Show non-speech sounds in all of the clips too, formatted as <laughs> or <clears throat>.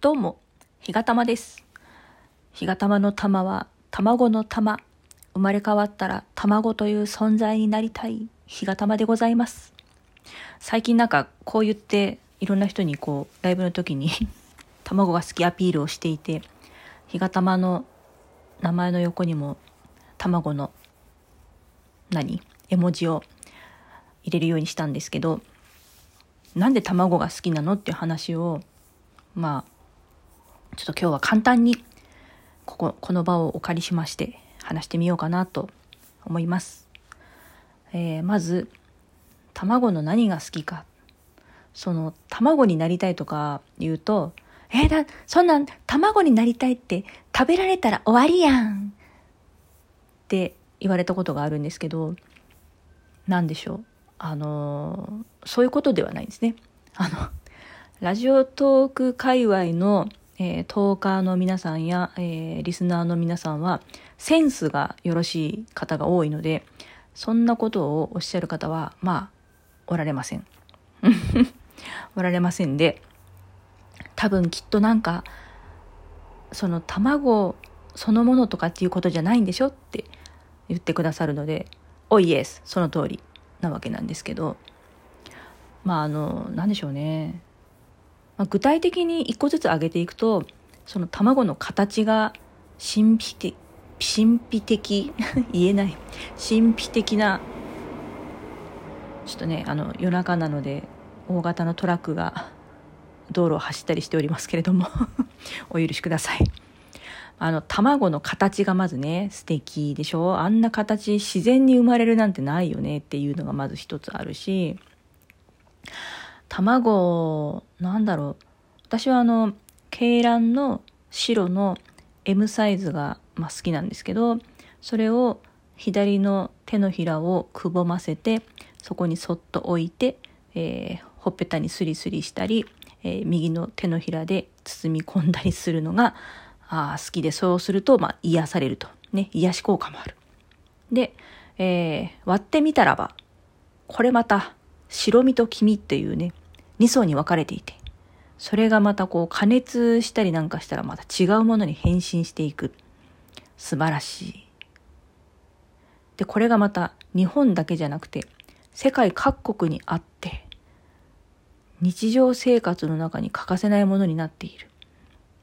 どうも、ひがたまです。ひがたまの玉は卵の玉。生まれ変わったら卵という存在になりたいひがたまでございます。最近なんかこう言っていろんな人にこうライブの時に <laughs> 卵が好きアピールをしていて、ひがたまの名前の横にも卵の何？絵文字を入れるようにしたんですけど、なんで卵が好きなの？っていう話をまあちょっと今日は簡単にこここの場をお借りしまして話してみようかなと思います。えーまず卵の何が好きかその卵になりたいとか言うと「えーだそんなん卵になりたいって食べられたら終わりやん」って言われたことがあるんですけど何でしょうあのそういうことではないんですね。あのラジオトーク界隈の、えートーカーの皆さんや、えーリスナーの皆さんはセンスがよろしい方が多いのでそんなことをおっしゃる方はまあおられません。<laughs> おられませんで多分きっとなんかその卵そのものとかっていうことじゃないんでしょって言ってくださるので「おいエスその通り」なわけなんですけどまああの何でしょうね、まあ、具体的に一個ずつ挙げていくとその卵の形が神秘的神秘的 <laughs> 言えない。神秘的なちょっとねあの夜中なので大型のトラックが道路を走ったりしておりますけれども <laughs> お許しください。あの卵の形がまずね素敵でしょ？あんな形自然に生まれるなんてないよねっていうのがまず一つあるし卵なんだろう。私はあの鶏卵の白の M サイズが、まあ、好きなんですけどそれを左の手のひらをくぼませてそこにそっと置いて、えーほっぺたにスリスリしたり、えー右の手のひらで包み込んだりするのがあ好きでそうすると、まあ、癒されると。ね癒し効果もある。で、えー割ってみたらばこれまた白身と黄身っていうね2層に分かれていてそれがまたこう加熱したりなんかしたらまた違うものに変身していく。素晴らしい。でこれがまた日本だけじゃなくて世界各国にあって日常生活の中に欠かせないものになっている。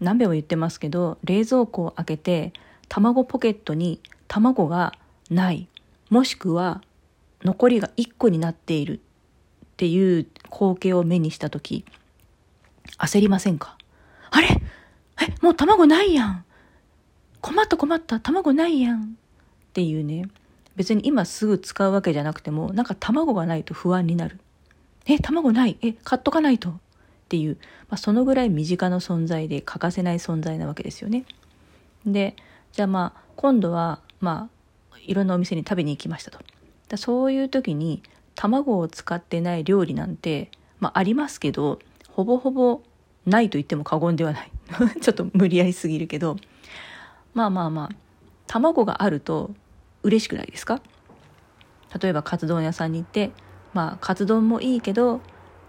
何べも言ってますけど冷蔵庫を開けて卵ポケットに卵がないもしくは残りが1個になっている。っていう光景を目にした時焦りませんか？あれ？えもう卵ないやん。困った困った。卵ないやん。っていうね。別に今すぐ使うわけじゃなくてもなんか卵がないと不安になる。え卵ない？え買っとかないと。っていう、まあ、そのぐらい身近な存在で欠かせない存在なわけですよね。でじゃあまあ今度はまあいろんなお店に食べに行きましたと。だそういう時に卵を使ってない料理なんて、まあ、ありますけどほぼほぼないと言っても過言ではない。<laughs> ちょっと無理やりすぎるけど。まあまあまあ卵があると嬉しくないですか？例えばカツ丼屋さんに行ってまあカツ丼もいいけど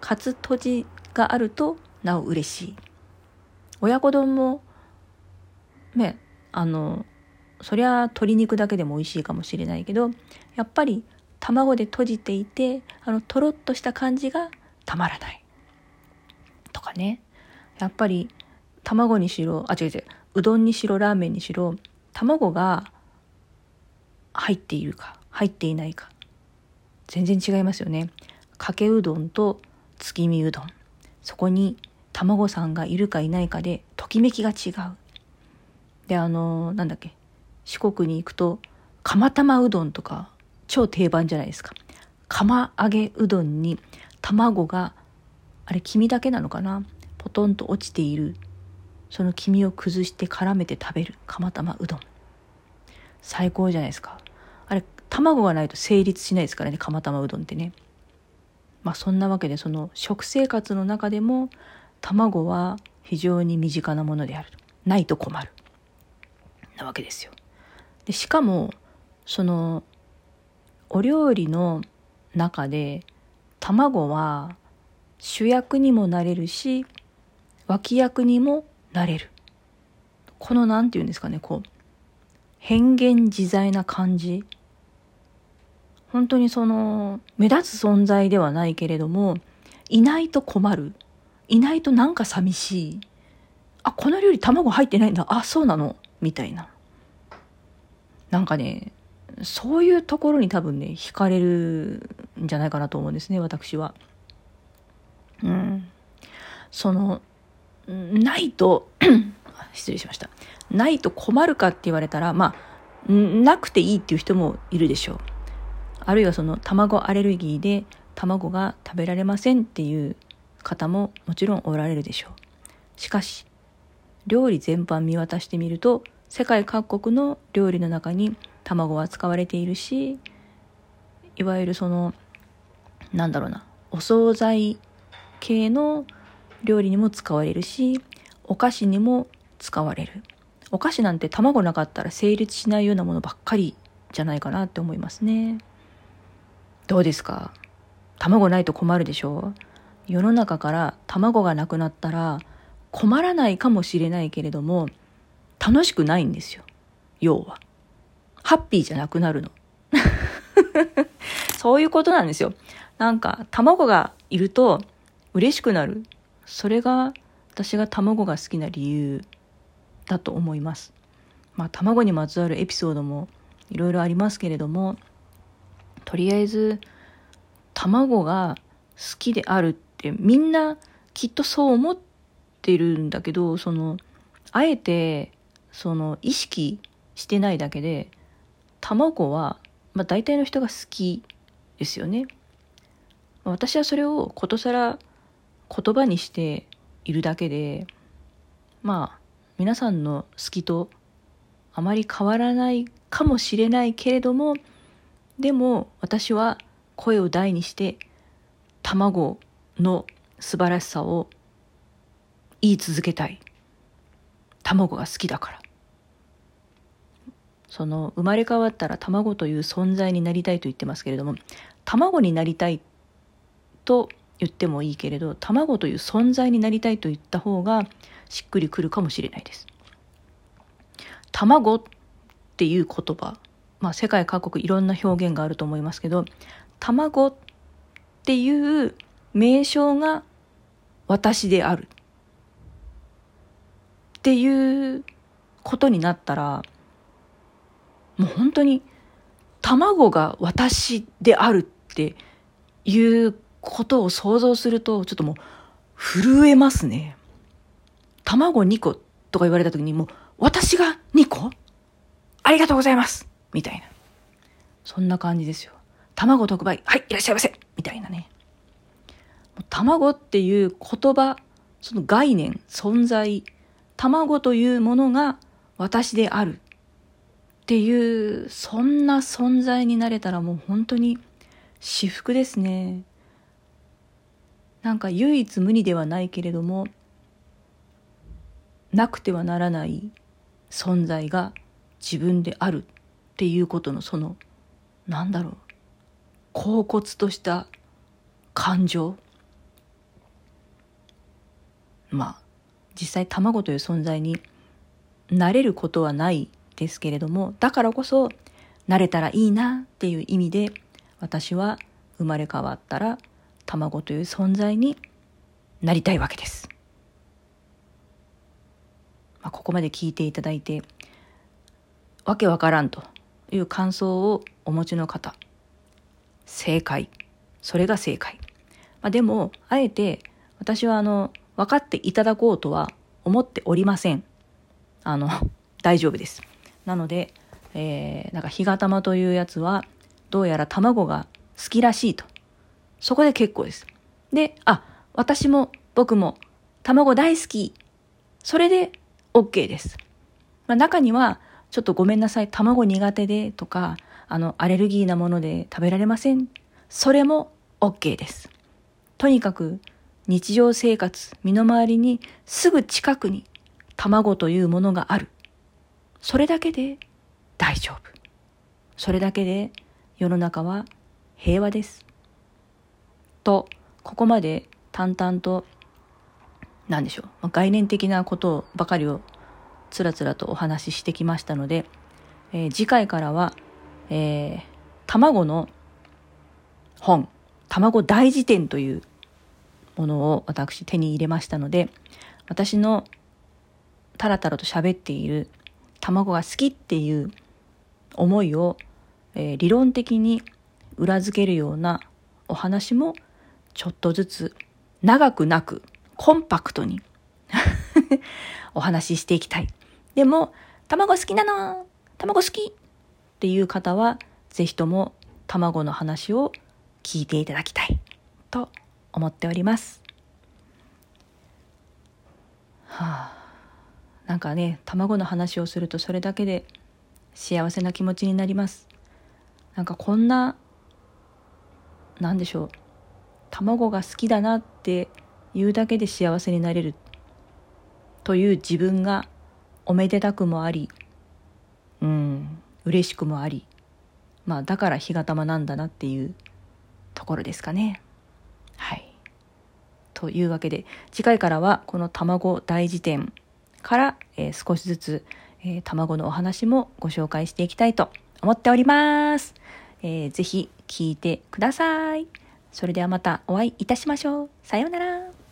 カツとじがあるとなお嬉しい。親子丼もねあのそりゃ鶏肉だけでも美味しいかもしれないけどやっぱり卵で閉じていてあのとろっとした感じがたまらない。とかね。やっぱり卵にしろあ違う違ううどんにしろラーメンにしろ卵が入っているか入っていないか。全然違いますよね。かけうどんと月見うどん。そこに卵さんがいるかいないかでときめきが違う。であのなんだっけ四国に行くと釜玉うどんとか超定番じゃないですか。釜揚げうどんに卵があれ黄身だけなのかな？ポトンと落ちているその黄身を崩して絡めて食べる釜玉うどん。最高じゃないですか。あれ卵がないと成立しないですからね釜玉うどんってね。まあそんなわけでその食生活の中でも卵は非常に身近なものであるないと困る。なわけですよ。でしかもそのお料理の中で卵は主役にもなれるし脇役にもなれる。この何て言うんですかね、こう、変幻自在な感じ。本当にその、目立つ存在ではないけれども、いないと困る。いないとなんか寂しい。あ、この料理卵入ってないんだ。あ、そうなの。みたいな。なんかね、そういうところに多分ね、惹かれるんじゃないかなと思うんですね、私は。うん。その、ないと <clears throat> 失礼しました。ないと困るかって言われたら、まあ、なくていいっていう人もいるでしょう。あるいはその卵アレルギーで卵が食べられませんっていう方ももちろんおられるでしょう。しかし、料理全般見渡してみると、世界各国の料理の中に卵は使われているし、いわゆるその、なんだろうな、お惣菜系の料理にも使われるし、お菓子にも使われる。お菓子なんて卵なかったら成立しないようなものばっかりじゃないかなって思いますね。どうですか？卵ないと困るでしょ世の中から卵がなくなったら困らないかもしれないけれども楽しくないんですよ。要は。ハッピーじゃなくなるの。そういうことなんですよ。なんか卵がいると嬉しくなる。それが私が卵が好きな理由だと思います。まあ卵にまつわるエピソードもいろいろありますけれどもとりあえず卵が好きであるってみんなきっとそう思ってるんだけどそのあえてその意識してないだけで卵は、まあ、大体の人が好きですよね。私はそれをことさら言葉にしているだけでまあ皆さんの好きとあまり変わらないかもしれないけれどもでも私は声を大にして卵の素晴らしさを言い続けたい卵が好きだからその生まれ変わったら卵という存在になりたいと言ってますけれども卵になりたいと言ってもいいけれど卵という存在になりたいと言った方がしっくりくるかもしれないです。卵っていう言葉まあ世界各国いろんな表現があると思いますけど卵っていう名称が私であるっていうことになったらもう本当に卵が私であるっていうことを想像するとちょっともう震えますね。卵2個とか言われた時にもう私が2個？ありがとうございますみたいな。そんな感じですよ。卵特売、はい、いらっしゃいませみたいなね。卵っていう言葉、その概念、存在、卵というものが私であるっていう、そんな存在になれたらもう本当に至福ですね。なんか唯一無二ではないけれども、なくてはならない存在が自分であるっていうことのそのなんだろう恍惚とした感情まあ実際卵という存在になれることはないですけれどもだからこそなれたらいいなっていう意味で私は生まれ変わったら卵という存在になりたいわけです。まあ、ここまで聞いていただいてわけわからんという感想をお持ちの方正解。それが正解、まあ、でもあえて私はあの分かっていただこうとは思っておりません。あの大丈夫です。なので、えー、なんか干潟玉というやつはどうやら卵が好きらしいとそこで結構ですであ私も僕も卵大好きそれで OK です、まあ、中にはちょっとごめんなさい卵苦手でとかあの、アレルギーなもので食べられません。それも OK です。とにかく日常生活、身の回りにすぐ近くに卵というものがある。それだけで大丈夫。それだけで世の中は平和です。と、ここまで淡々と何でしょう、概念的なことばかりをつらつらとお話ししてきましたので、えー、次回からは、えー、卵の本、卵大辞典というものを私手に入れましたので、私のタラタラと喋っている卵が好きっていう思いを、えー、理論的に裏付けるようなお話もちょっとずつ長くなくコンパクトに <laughs> お話ししていきたい。でも、卵好きなの？卵好きっていう方は、ぜひとも卵の話を聞いていただきたいと思っております。はあ、なんかね、卵の話をするとそれだけで幸せな気持ちになります。なんかこんな、なんでしょう。卵が好きだなって言うだけで幸せになれるという自分がおめでたくもありうん嬉しくもありまあだから日が玉なんだなっていうところですかねはいというわけで次回からはこの卵大辞典から、えー、少しずつ、えー、卵のお話もご紹介していきたいと思っております、えー、ぜひ聞いてください。それではまたお会いいたしましょう。さようなら。